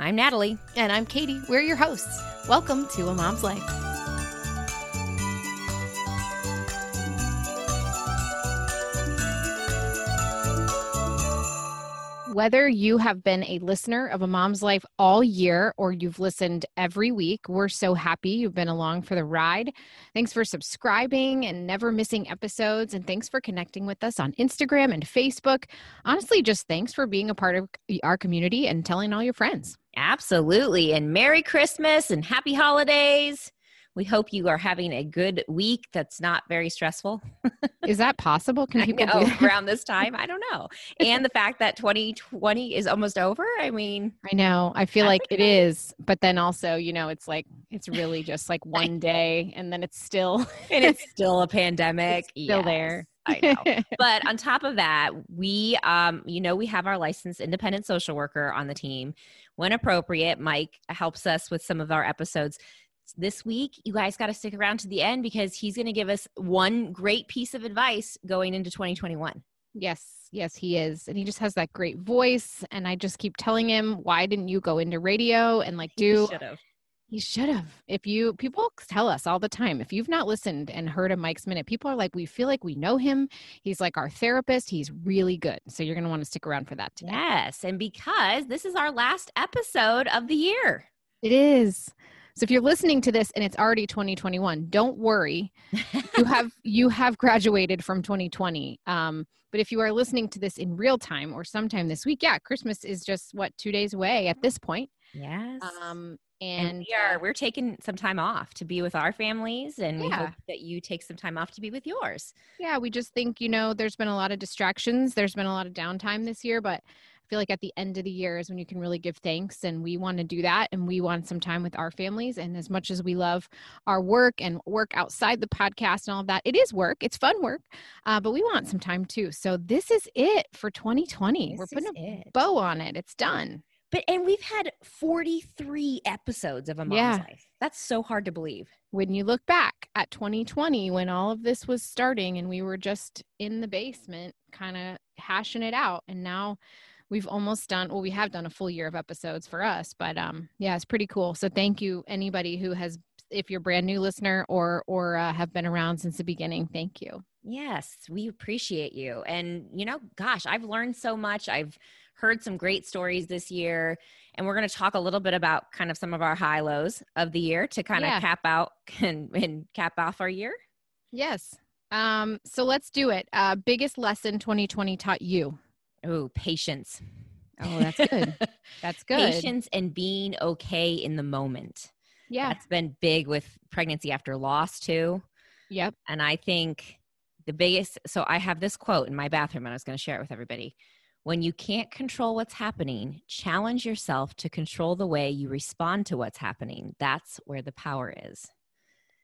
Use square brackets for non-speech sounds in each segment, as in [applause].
I'm Natalie. And I'm Katie. We're your hosts. Welcome to A Mom's Life. Whether you have been a listener of A Mom's Life all year or you've listened every week, we're so happy you've been along for the ride. Thanks for subscribing and never missing episodes. And thanks for connecting with us on Instagram and Facebook. Honestly, just thanks for being a part of our community and telling all your friends. Absolutely. And Merry Christmas and Happy Holidays. We hope you are having a good week that's not very stressful. is that possible? Can [laughs] people know, around this [laughs] time? I don't know. And the fact that 2020 is almost over. I mean, I know. I feel like it is, but then also, you know, it's like it's really just like [laughs] one day, and then it's still and it's still a pandemic. Still yes. there. I know. but on top of that, we, um, you know, we have our licensed independent social worker on the team. When appropriate, Mike helps us with some of our episodes this week, you guys got to stick around to the end because he's going to give us one great piece of advice going into 2021. Yes, yes, he is. And he just has that great voice. And I just keep telling him, why didn't you go into radio and like do. He should have. He should have. If you, people tell us all the time, if you've not listened and heard of Mike's Minute, people are like, we feel like we know him. He's like our therapist. He's really good. So you're going to want to stick around for that today. Yes. And because this is our last episode of the year. It is. So if you're listening to this and it's already 2021, don't worry. you [laughs] have you have graduated from 2020. Um, but if you are listening to this in real time or sometime this week, yeah, Christmas is just what two days away at this point. Yes. Um, and, and we are we're taking some time off to be with our families and yeah. we hope that you take some time off to be with yours yeah we just think you know there's been a lot of distractions there's been a lot of downtime this year but feel like at the end of the year is when you can really give thanks and we want to do that and we want some time with our families and as much as we love our work and work outside the podcast and all of that it is work it's fun work uh, but we want some time too. So this is it for 2020 this we're putting a it. bow on it. It's done. But and we've had 43 episodes of a mom's yeah. life. That's so hard to believe. When you look back at 2020 when all of this was starting and we were just in the basement kind of hashing it out and now we've almost done well we have done a full year of episodes for us but um yeah it's pretty cool. So thank you anybody who has if you're brand new listener or or uh, have been around since the beginning thank you. Yes we appreciate you. And you know gosh i've learned so much. I've heard some great stories this year and we're going to talk a little bit about kind of some of our high lows of the year to kind yeah. of cap out [laughs] and, and cap off our year. Yes. Um so let's do it. Uh biggest lesson 2020 taught you Oh, patience. Oh, that's good. [laughs] that's good. Patience and being okay in the moment. Yeah. That's been big with pregnancy after loss, too. Yep. And I think the biggest, so I have this quote in my bathroom and I was going to share it with everybody. When you can't control what's happening, challenge yourself to control the way you respond to what's happening. That's where the power is.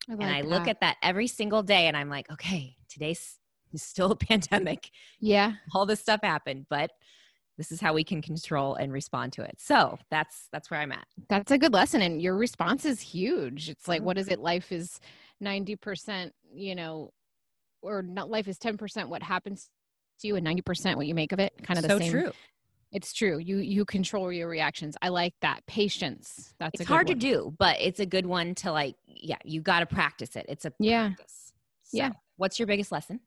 I like and I that. look at that every single day and I'm like, okay, today's still a [laughs] pandemic. Yeah. All this stuff happened, but this is how we can control and respond to it. So that's that's where I'm at. That's a good lesson. And your response is huge. It's like, what is it? Life is 90%, you know, or not life is 10% what happens to you and 90% what you make of it. Kind of the so same. true. It's true. You you control your reactions. I like that. Patience. That's it's hard one. to do, but it's a good one to like, yeah, you gotta practice it. It's a yeah. So, yeah. What's your biggest lesson?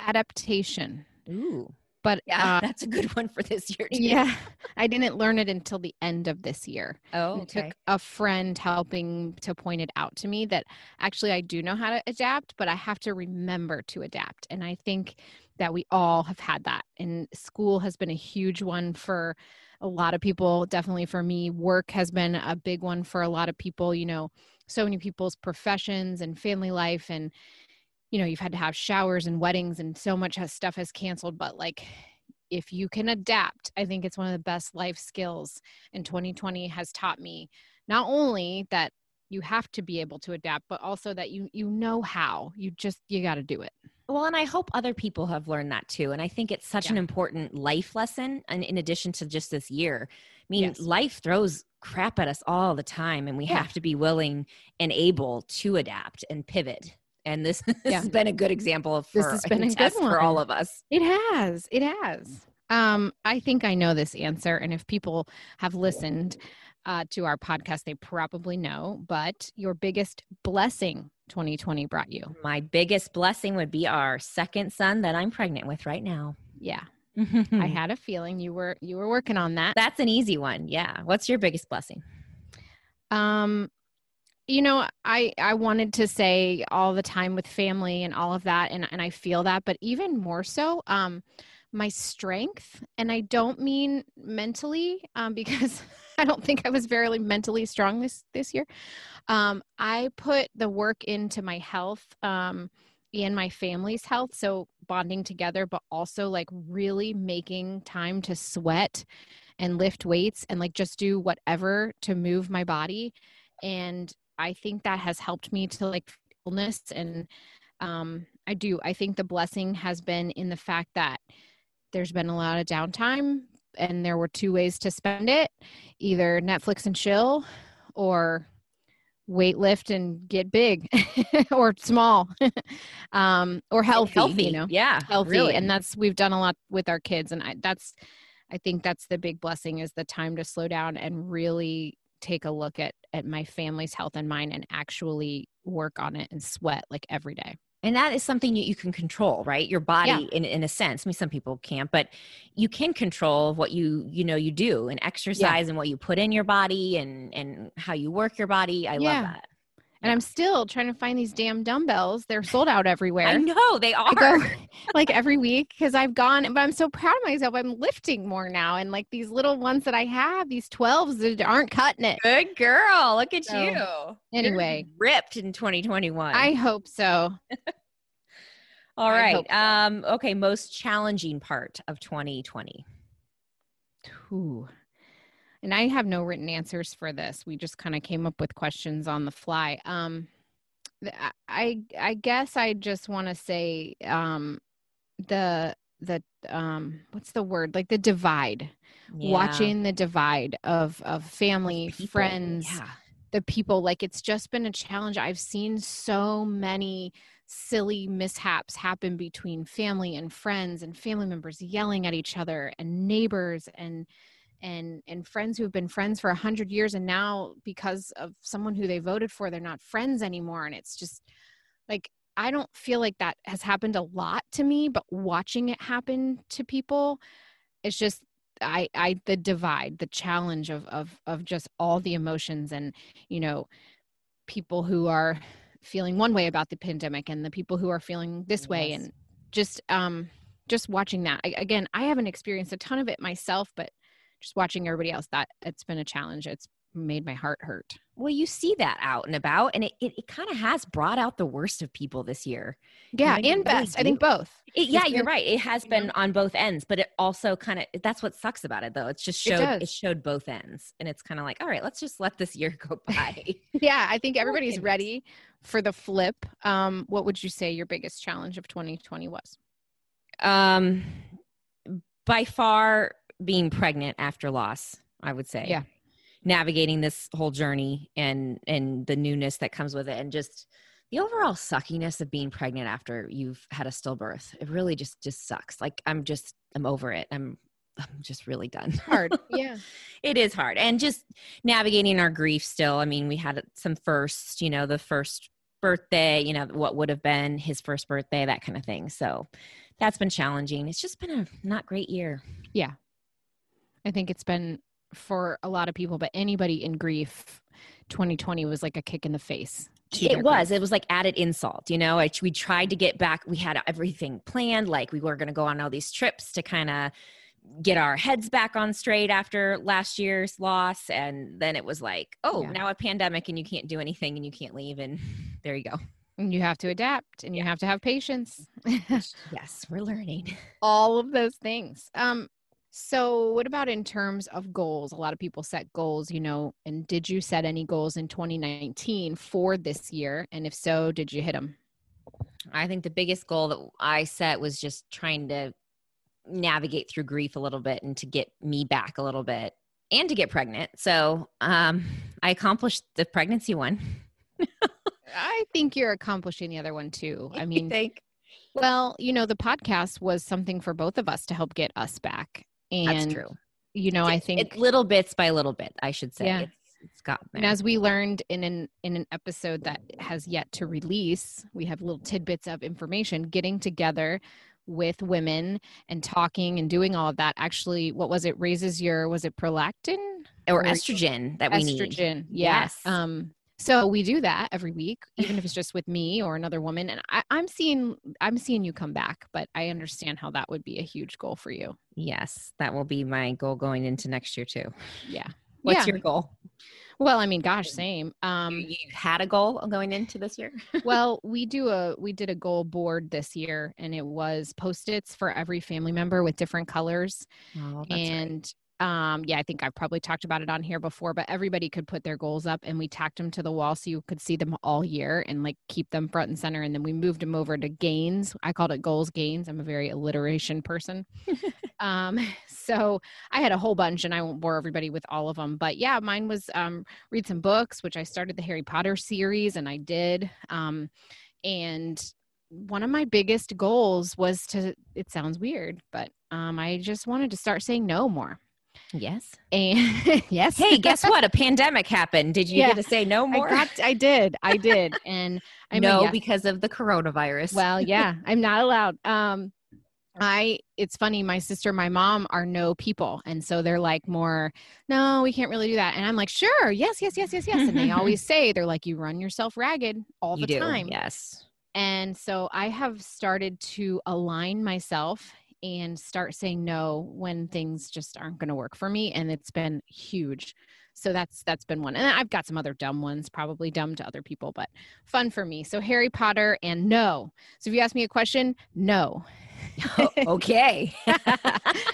Adaptation. Ooh. But yeah, uh, [laughs] that's a good one for this year. Too. Yeah. I didn't learn it until the end of this year. Oh, okay. It took a friend helping to point it out to me that actually I do know how to adapt, but I have to remember to adapt. And I think that we all have had that. And school has been a huge one for a lot of people. Definitely for me, work has been a big one for a lot of people. You know, so many people's professions and family life and you know you've had to have showers and weddings and so much has, stuff has canceled but like if you can adapt i think it's one of the best life skills and 2020 has taught me not only that you have to be able to adapt but also that you you know how you just you got to do it well and i hope other people have learned that too and i think it's such yeah. an important life lesson and in addition to just this year i mean yes. life throws crap at us all the time and we yeah. have to be willing and able to adapt and pivot and this, this [laughs] yeah. has been a good example of this has [laughs] been a, test good one. for all of us. It has. It has. Um, I think I know this answer, and if people have listened uh, to our podcast, they probably know. But your biggest blessing 2020 brought you? My biggest blessing would be our second son that I'm pregnant with right now. Yeah. [laughs] I had a feeling you were you were working on that. That's an easy one. Yeah. What's your biggest blessing? Um you know, I I wanted to say all the time with family and all of that and and I feel that, but even more so um my strength and I don't mean mentally um [laughs] because I don't think I was very mentally strong this this year. Um, I put the work into my health um, and my family's health, so bonding together, but also like really making time to sweat and lift weights and like just do whatever to move my body. And I think that has helped me to like illness and um, I do. I think the blessing has been in the fact that there's been a lot of downtime and there were two ways to spend it either Netflix and chill or weight lift and get big [laughs] or small [laughs] um or healthy, healthy you know yeah healthy really. and that's we've done a lot with our kids and I, that's i think that's the big blessing is the time to slow down and really take a look at at my family's health and mine and actually work on it and sweat like every day and that is something that you can control right your body yeah. in, in a sense i mean some people can't but you can control what you you know you do and exercise yeah. and what you put in your body and and how you work your body i yeah. love that and I'm still trying to find these damn dumbbells. They're [laughs] sold out everywhere. I know they are. Go, [laughs] like every week because I've gone, but I'm so proud of myself. I'm lifting more now, and like these little ones that I have, these 12s that aren't cutting it. Good girl. Look at so, you. Anyway, You're ripped in 2021. I hope so. [laughs] All right. So. Um. Okay. Most challenging part of 2020. Ooh and I have no written answers for this. We just kind of came up with questions on the fly. Um, I I guess I just want to say um, the the um, what's the word like the divide, yeah. watching the divide of of family, people. friends, yeah. the people. Like it's just been a challenge. I've seen so many silly mishaps happen between family and friends and family members yelling at each other and neighbors and and and friends who have been friends for a hundred years and now because of someone who they voted for they're not friends anymore and it's just like i don't feel like that has happened a lot to me but watching it happen to people it's just i i the divide the challenge of of of just all the emotions and you know people who are feeling one way about the pandemic and the people who are feeling this yes. way and just um just watching that I, again i haven't experienced a ton of it myself but just watching everybody else that it's been a challenge. It's made my heart hurt. Well you see that out and about and it, it, it kind of has brought out the worst of people this year. Yeah and best really i think both. It, yeah you're right. It has been on both ends but it also kind of that's what sucks about it though. It's just showed it, it showed both ends and it's kind of like all right let's just let this year [laughs] go [laughs] by. Yeah i think everybody's ready for the flip. Um what would you say your biggest challenge of 2020 was? Um by far being pregnant after loss, I would say. Yeah. Navigating this whole journey and and the newness that comes with it and just the overall suckiness of being pregnant after you've had a stillbirth. It really just just sucks. Like I'm just I'm over it. I'm I'm just really done. Hard. [laughs] Yeah. it is hard. And just navigating our grief still. I mean, we had some first, you know, the first birthday, you know, what would have been his first birthday, that kind of thing. So that's been challenging. It's just been a not great year. Yeah. I think it's been for a lot of people, but anybody in grief, 2020 was like a kick in the face. It was. Grief. It was like added insult. You know, I, we tried to get back. We had everything planned. Like we were going to go on all these trips to kind of get our heads back on straight after last year's loss. And then it was like, oh, yeah. now a pandemic and you can't do anything and you can't leave. And [laughs] there you go. And you have to adapt and you have to have patience. [laughs] yes, we're learning. All of those things. Um, so, what about in terms of goals? A lot of people set goals, you know, and did you set any goals in 2019 for this year? And if so, did you hit them? I think the biggest goal that I set was just trying to navigate through grief a little bit and to get me back a little bit and to get pregnant. So, um, [laughs] I accomplished the pregnancy one. [laughs] I think you're accomplishing the other one too. I [laughs] mean, think Well, you know, the podcast was something for both of us to help get us back. And That's true. You know, I think it, little bits by little bit, I should say. Yeah. It's, it's gotten there. And as we learned in an in an episode that has yet to release, we have little tidbits of information. Getting together with women and talking and doing all of that actually, what was it? Raises your was it prolactin? or or estrogen that we need. estrogen. Yeah. Yes. Um. So we do that every week, [laughs] even if it's just with me or another woman. And I, I'm seeing I'm seeing you come back, but I understand how that would be a huge goal for you. Yes, that will be my goal going into next year too. Yeah. [laughs] What's Yeah. your goal? Well, I mean, gosh, same. You, Um. you had a goal going into this year? [laughs] well, we do a we did a goal board this year, and it was post-its for every family member with different colors. Oh, and um yeah i think i've probably talked about it on here before but everybody could put their goals up and we tacked them to the wall so you could see them all year and like keep them front and center and then we moved them over to gains. I called it goals gains. I'm a very alliteration person. [laughs] Um [laughs] so i had a whole bunch and i won't bore everybody with all of them but yeah mine was um read some books which i started the harry potter series and i did um and one of my biggest goals was to it sounds weird but um i just wanted to start saying no more yes. and [laughs] yes Hey, guess what? A pandemic happened. Did you Yeah. get to say no more? I, got, I did i [laughs] did and i no, mean, yes. because of the coronavirus. well yeah [laughs] i'm not allowed um i it's funny my sister my mom are no people and so they're like more no we can't really do that and i'm like sure yes yes yes yes yes and they always say they're like you run yourself ragged all you the do. time Yes. and so i have started to align myself and start saying no when things just aren't going to work for me and it's been huge so that's that's been one and i've got some other dumb ones probably dumb to other people but fun for me so harry potter and no so if you ask me a question no oh, okay. [laughs]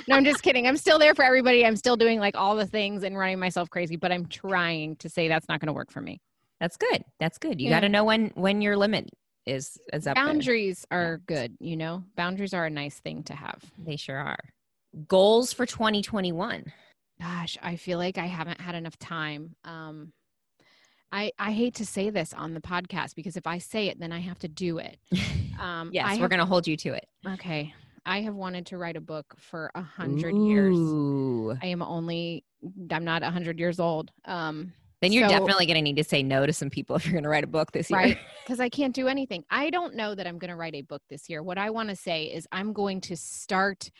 no i'm just kidding i'm still there for everybody i'm still doing like all the things and running myself crazy but i'm trying to say that's not going to work for me That's good. That's good. You Yeah. got to know when when your limit is is up. there. boundaries are good you know boundaries are a nice thing to have They sure are. Goals for 2021. gosh i feel like i haven't had enough time um i i hate to say this on the podcast because if i say it then i have to do it [laughs] um Yes, I we're going to hold you to it. okay i have wanted to write a book for a hundred years i am only i'm not a hundred years old um Then you're So- definitely going to need to say no to some people if you're going to write a book this year. right [laughs] because i can't do anything i don't know that i'm going to write a book this year what i want to say is i'm going to start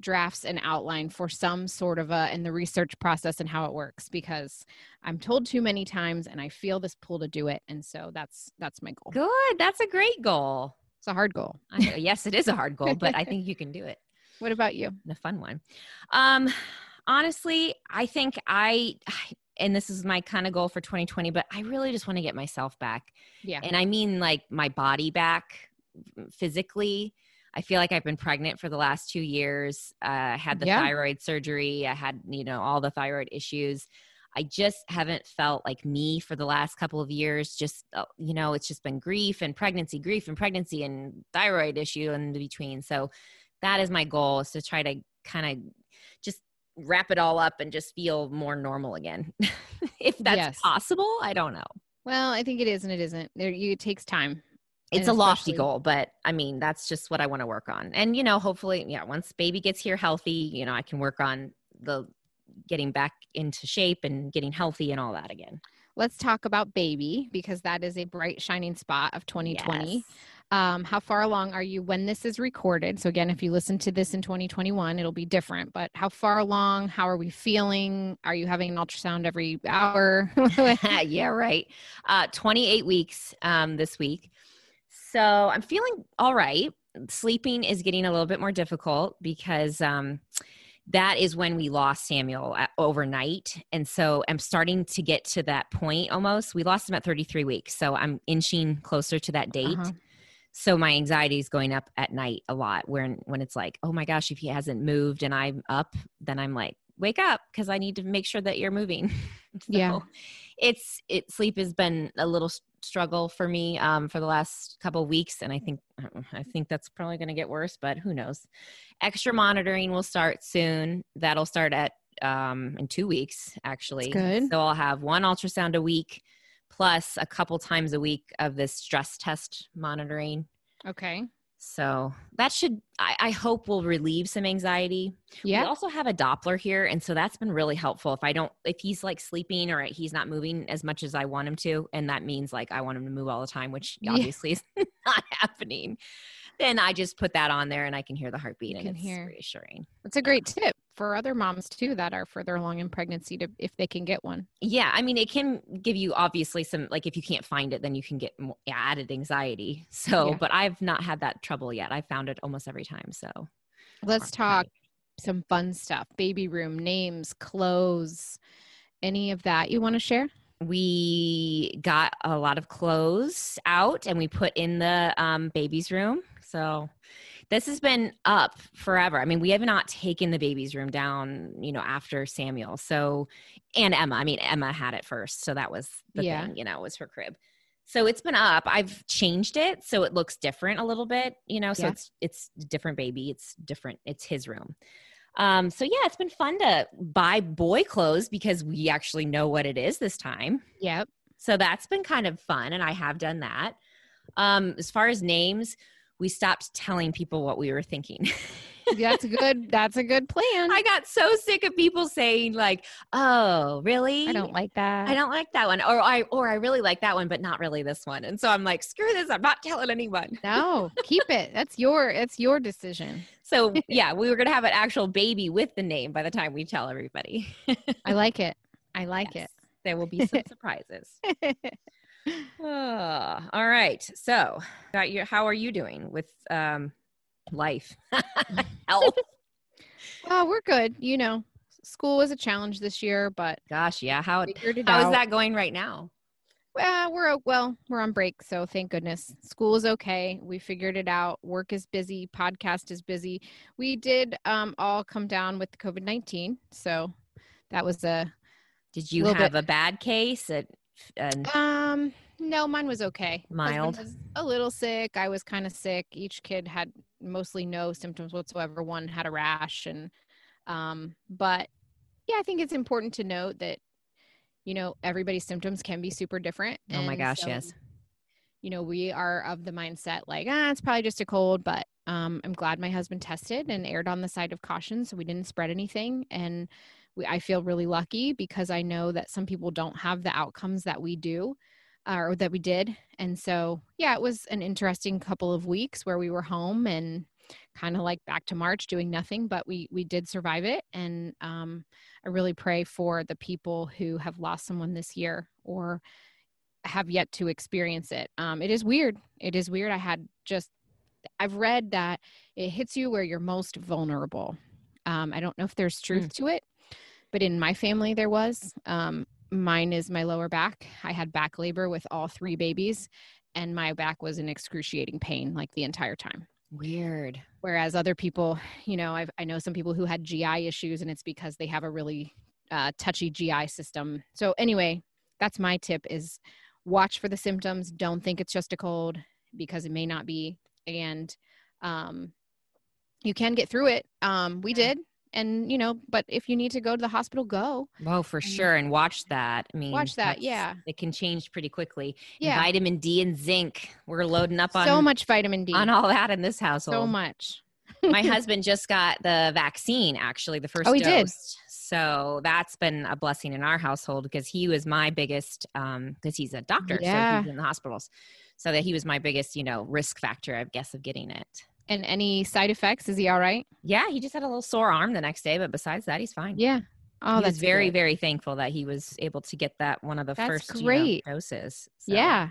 drafts and outline for some sort of a in the research process and how it works because i'm told too many times and i feel this pull to do it and so that's that's my goal Good. That's a great goal. it's a hard goal I, yes, it is a hard goal, but I [laughs] think you can do it. what about you And a fun one. Um, honestly, I think I, and this is my kind of goal for 2020, but I really just want to get myself back. yeah And I mean like my body back physically. I feel like I've been pregnant for the last two years. Uh, I had the Yeah. thyroid surgery. I had, you know, all the thyroid issues. I just haven't felt like me for the last couple of years. Just, uh, you know, it's just been grief and pregnancy, grief and pregnancy and thyroid issue in between. So that is my goal is to try to kind of just wrap it all up and just feel more normal again. [laughs] if that's Yes. possible, I don't know. well i think it is and it isn't there you it takes time it's And a lofty goal but i mean that's just what i want to work on and you know hopefully yeah once baby gets here healthy you know i can work on the getting back into shape and getting healthy and all that again let's talk about baby because that is a bright shining spot of 2020 Yes. Um, how far along are you when this is recorded so again if you listen to this in 2021 it'll be different but how far along how are we feeling are you having an ultrasound every hour [laughs] [laughs] yeah right uh 28 weeks um this week so i'm feeling all right sleeping is getting a little bit more difficult because um that is when we lost Samuel at, overnight. And so I'm starting to get to that point almost. We lost him at 33 weeks. So I'm inching closer to that date. Uh-huh. So my anxiety is going up at night a lot when when it's like, oh my gosh, if he hasn't moved and I'm up, then I'm like, wake up because I need to make sure that you're moving. [laughs] So Yeah. It's it sleep has been a little struggle for me um, for the last couple of weeks, and I think I think that's probably going to get worse, but who knows? Extra monitoring will start soon. That'll start at um, in two weeks actually. good. So I'll have one ultrasound a week plus a couple times a week of this stress test monitoring. okay So that should, I, I hope, will relieve some anxiety. Yeah. We also have a Doppler here, and so that's been really helpful. If I don't, if he's like sleeping or he's not moving as much as I want him to, and that means like I want him to move all the time, which Yeah. obviously [laughs] is not happening, then I just put that on there and I can hear the heartbeat, You and it's hear. reassuring. It's a great tip for other moms too that are further along in pregnancy to if they can get one. Yeah, I mean, it can give you obviously some like if you can't find it, then you can get more added anxiety. So, Yeah. but I've not had that trouble yet. I found it almost every time. So Let's talk some fun stuff. Baby room, names, clothes, any of that you want to share? we got a lot of clothes out and we put in the um, baby's room. So this has been up forever. I mean, we have not taken the baby's room down, you know, after Samuel. So, and Emma. I mean, Emma had it first, so that was the Yeah. thing. You know, it was her crib. So it's been up. I've changed it so it looks different a little bit. You know, so Yeah. it's it's different baby. It's different. It's his room. Um, so yeah, it's been fun to buy boy clothes because we actually know what it is this time. Yep. So that's been kind of fun, and I have done that. Um, as far as names, we stopped telling people what we were thinking. [laughs] That's good that's a good plan. I got so sick of people saying like, "Oh, really? I don't like that. I don't like that one," or "I or I really like that one, but not really this one." And so I'm like, "Screw this! I'm not telling anyone." No, keep it. [laughs] That's your it's your decision. So [laughs] yeah, we were gonna have an actual baby with the name by the time we tell everybody. I like it. I like Yes, There will be some surprises. Ah, all right. So, got your. How are you doing with um, life, [laughs] health? oh, we're good. You know, school was a challenge this year, but Gosh, yeah. How it how out. is that going right now? Well, we're well, we're on break, so thank goodness. School is okay. We figured it out. Work is busy. Podcast is busy. We did um, all come down with COVID nineteen, so that was a Did you have a bad case? And um. No, mine was okay. Mild? was a little sick. I was kind of sick. Each kid had mostly no symptoms whatsoever. One had a rash, and um. But yeah, I think it's important to note that you know everybody's symptoms can be super different. oh my gosh, so yes. you know, we are of the mindset like, ah, it's probably just a cold, but um, I'm glad my husband tested and erred on the side of caution. So we didn't spread anything. And we, I feel really lucky because I know that some people don't have the outcomes that we do uh, or that we did. And so, yeah, it was an interesting couple of weeks where we were home and kind of like back to March doing nothing, but we, we did survive it. And um, I really pray for the people who have lost someone this year or have yet to experience it. Um, it is weird. It is weird. I had just, I've read that it hits you where you're most vulnerable. Um, I don't know if there's truth to it, but in my family there was. Um, mine is my lower back. I had back labor with all three babies, and my back was in excruciating pain like the entire time. Weird. Whereas other people, you know, I've, I know some people who had GI issues, and it's because they have a really uh, touchy GI system. So anyway, that's my tip: is watch for the symptoms. Don't think it's just a cold because it may not be, and um, you can get through it. Um, we did, and you know, but if you need to go to the hospital, go. Oh, for And- sure. And watch that. I mean, Watch that, yeah. It can change pretty quickly. And Yeah, Vitamin D and zinc. We're loading up on so much vitamin D. on all that in this household. so much. my [laughs] husband just got the vaccine actually the first Oh, he dose did? so that's been a blessing in our household because he was my biggest um because he's a doctor Yeah. so he's in the hospitals so that he was my biggest you know risk factor i guess of getting it And any side effects? Is he all right? yeah he just had a little sore arm the next day but besides that he's fine Yeah. Oh, he that's very good. very thankful that he was able to get that one of the That's first you know, doses So Yeah.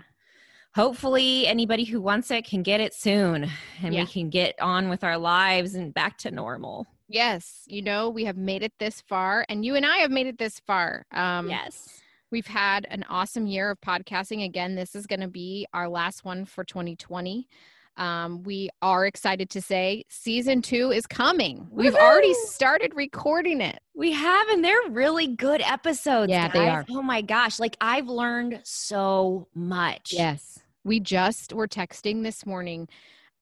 hopefully anybody who wants it can get it soon and Yeah. we can get on with our lives and back to normal Yes, you know, we have made it this far, and you and I have made it this far. Um, yes We've had an awesome year of podcasting. Again, this is going to be our last one for 2020. Um, we are excited to say season two is coming. We've already started recording it. We have, and they're really good episodes. Yeah, they are. Oh my gosh. Like I've learned so much. Yes. We just were texting this morning.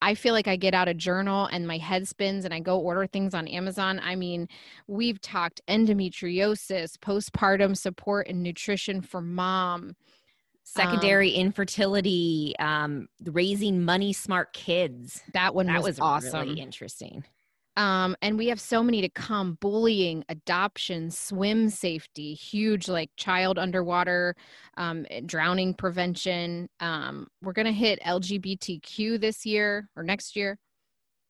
I feel like I get out a journal and my head spins and I go order things on Amazon. I mean, we've talked endometriosis, postpartum support and nutrition for mom, secondary um, infertility, um, raising money smart kids. That one that was, was awesome. really interesting. Um, and we have so many to come bullying, adoption, swim safety, huge like child underwater, um, eh, drowning prevention. Um, we're going to hit LGBTQ this year or next year.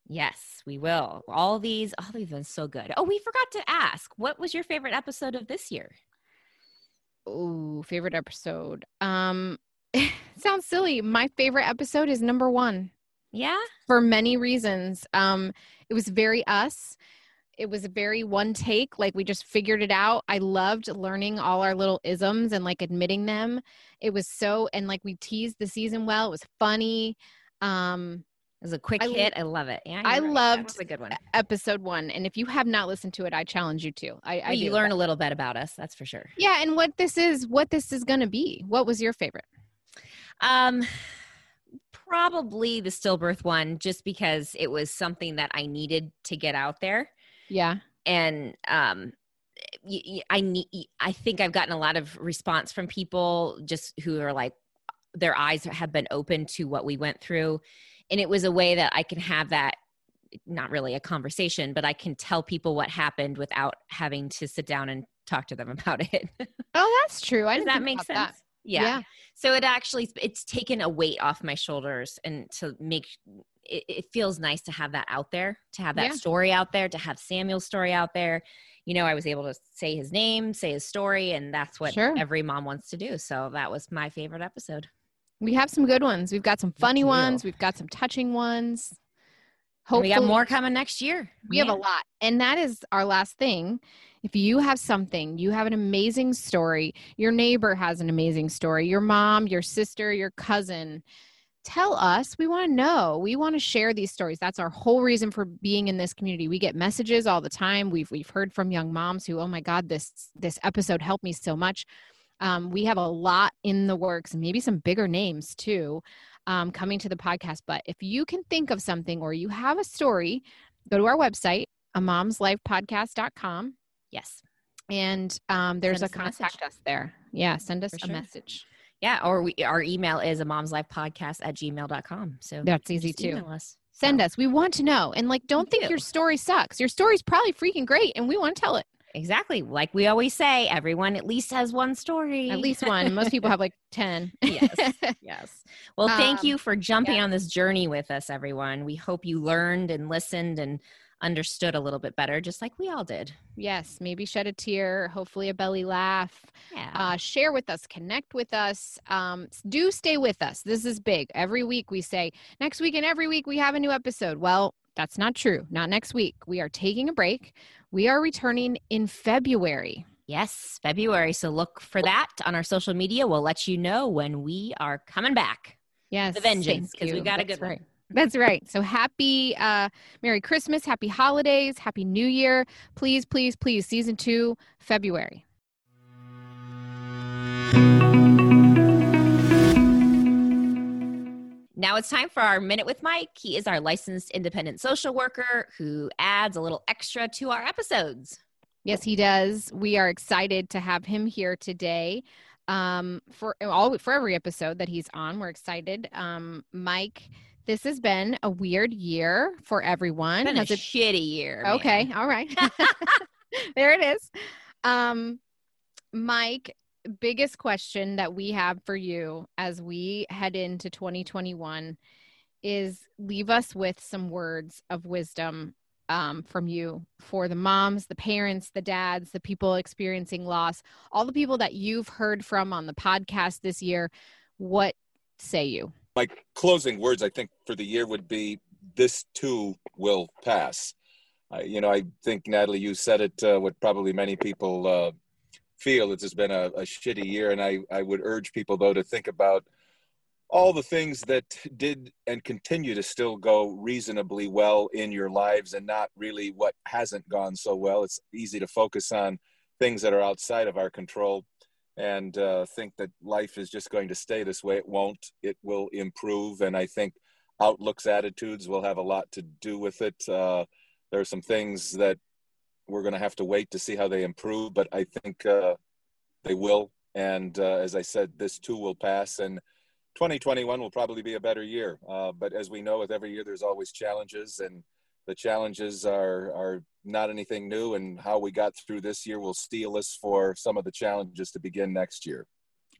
Yes, we will. All these, all these been so good. Oh, we forgot to ask, what was your favorite episode of this year? Oh, favorite episode. Um, [laughs] sounds silly. My favorite episode is number one. Yeah. For many reasons. Um, it was very us. It was a very one take. Like we just figured it out. I loved learning all our little isms and like admitting them. It was so and like we teased the season well. It was funny. Um it was a quick I, hit. I love it. Yeah, I right. loved a good one. Episode one, and if you have not listened to it, I challenge you to. I, well, I you learn a little bit about us. That's for sure. Yeah, and what this is, what this is going to be. What was your favorite? Um, probably the stillbirth one, just because it was something that I needed to get out there. Yeah, and um, I need. I think I've gotten a lot of response from people just who are like, their eyes have been open to what we went through and it was a way that i can have that not really a conversation but i can tell people what happened without having to sit down and talk to them [laughs] about it oh that's true I does that make sense that. Yeah. yeah. so it actually it's taken a weight off my shoulders and to make it, it feels nice to have that out there to have that yeah. story out there to have samuel's story out there you know i was able to say his name say his story and that's what sure. every mom wants to do so that was my favorite episode we have some good ones. We've got some funny ones. We've got some touching ones. Hopefully, we got more coming next year. We yeah. have a lot. And that is our last thing. If you have something, you have an amazing story, your neighbor has an amazing story, your mom, your sister, your cousin, tell us. We want to know. We want to share these stories. That's our whole reason for being in this community. We get messages all the time. We've we've heard from young moms who, "Oh my god, this this episode helped me so much." Um, we have a lot in the works, maybe some bigger names too, um, coming to the podcast. But if you can think of something or you have a story, go to our website, a mom's life momslifepodcast.com. Yes. And um, there's a contact us there. Yeah, send us For a message. Yeah, or we, our email is a mom's life podcast at gmail.com. So that's easy too. Us. Send so. us. We want to know. And like, don't think your story sucks. Your story's probably freaking great and we want to tell it. Exactly. Like we always say, everyone at least has one story. At least one. Most people have like [laughs] 10. [laughs] yes. [laughs] Yes. Well, thank um, you for jumping yeah. on this journey with us, everyone. We hope you learned and listened and understood a little bit better, just like we all did. Yes. Maybe shed a tear, hopefully a belly laugh. Yeah. Uh, share with us, connect with us. Um, do stay with us. This is big. Every week we say, next week and every week we have a new episode. Well, that's not true. Not next week. We are taking a break. We are returning in February. Yes, February. So look for that on our social media. We'll let you know when we are coming back. Yes. The vengeance, because we got That's a good right. one. That's right. So happy uh Merry Christmas, happy holidays, happy New Year. Please, please, please, season two, February. Now it's time for our Minute with Mike. He is our licensed independent social worker who adds a little extra to our episodes. Yes, he does. We are excited to have him here today um, for all for every episode that he's on. We're excited. Um, Mike, this has been a weird year for everyone. It's been has a it... shitty year. Okay, all right. [laughs] there it is. Um, Mike, biggest question that we have for you as we head into 2021 is leave us with some words of wisdom um, from you for the moms, the parents, the dads, the people experiencing loss, all the people that you've heard from on the podcast this year. What say you? My closing words, I think, for the year would be this too will pass. Uh, you know, I think, Natalie, you said it, uh, what probably many people uh, feel it's just been a, a shitty year. And I, I would urge people, though, to think about all the things that did and continue to still go reasonably well in your lives and not really what hasn't gone so well. It's easy to focus on things that are outside of our control and uh, think that life is just going to stay this way. It won't, it will improve. And I think outlooks, attitudes will have a lot to do with it. Uh, there are some things that we're going to have to wait to see how they improve, but I think uh, they will. And uh, as I said, this too will pass. And 2021 will probably be a better year. Uh, but as we know, with every year, there's always challenges, and the challenges are are not anything new. And how we got through this year will steel us for some of the challenges to begin next year.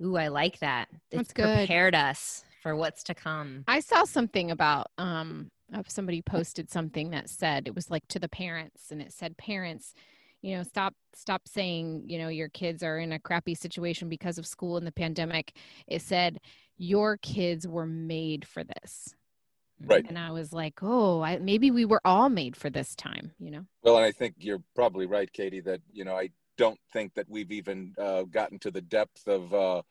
Ooh, I like that. That's It's good. prepared us for what's to come. I saw something about um of somebody posted something that said it was like to the parents and it said parents you know stop stop saying you know your kids are in a crappy situation because of school and the pandemic it said your kids were made for this Right. and i was like oh I, maybe we were all made for this time you know Well, and I think you're probably right, Katie, that, you know, I don't think that we've even uh, gotten to the depth of uh,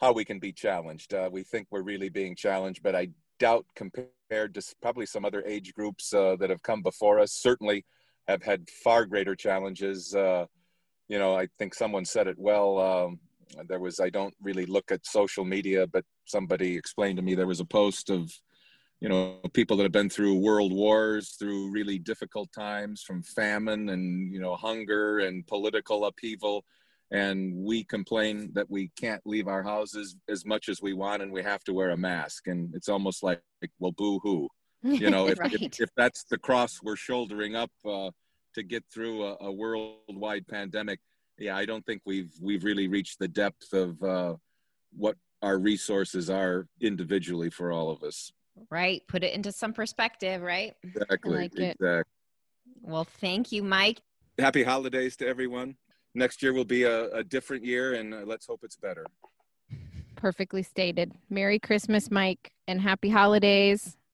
how we can be challenged. Uh, we think we're really being challenged, but I doubt compared to probably some other age groups uh, that have come before us, certainly have had far greater challenges. Uh, you know, I think someone said it well. Um, there was, I don't really look at social media, but somebody explained to me there was a post of, you know people that have been through world wars through really difficult times from famine and you know hunger and political upheaval and we complain that we can't leave our houses as much as we want and we have to wear a mask and it's almost like well boo hoo you know [laughs] if, right if, if that's the cross we're shouldering up uh, to get through a, a worldwide pandemic yeah i don't think we've we've really reached the depth of uh, what our resources are individually for all of us Right. Put it into some perspective, right? Exactly. like it. exactly. Well, thank you, Mike. Happy holidays to everyone. Next year will be a, a different year, and uh, let's hope it's better. perfectly stated merry christmas mike and happy holidays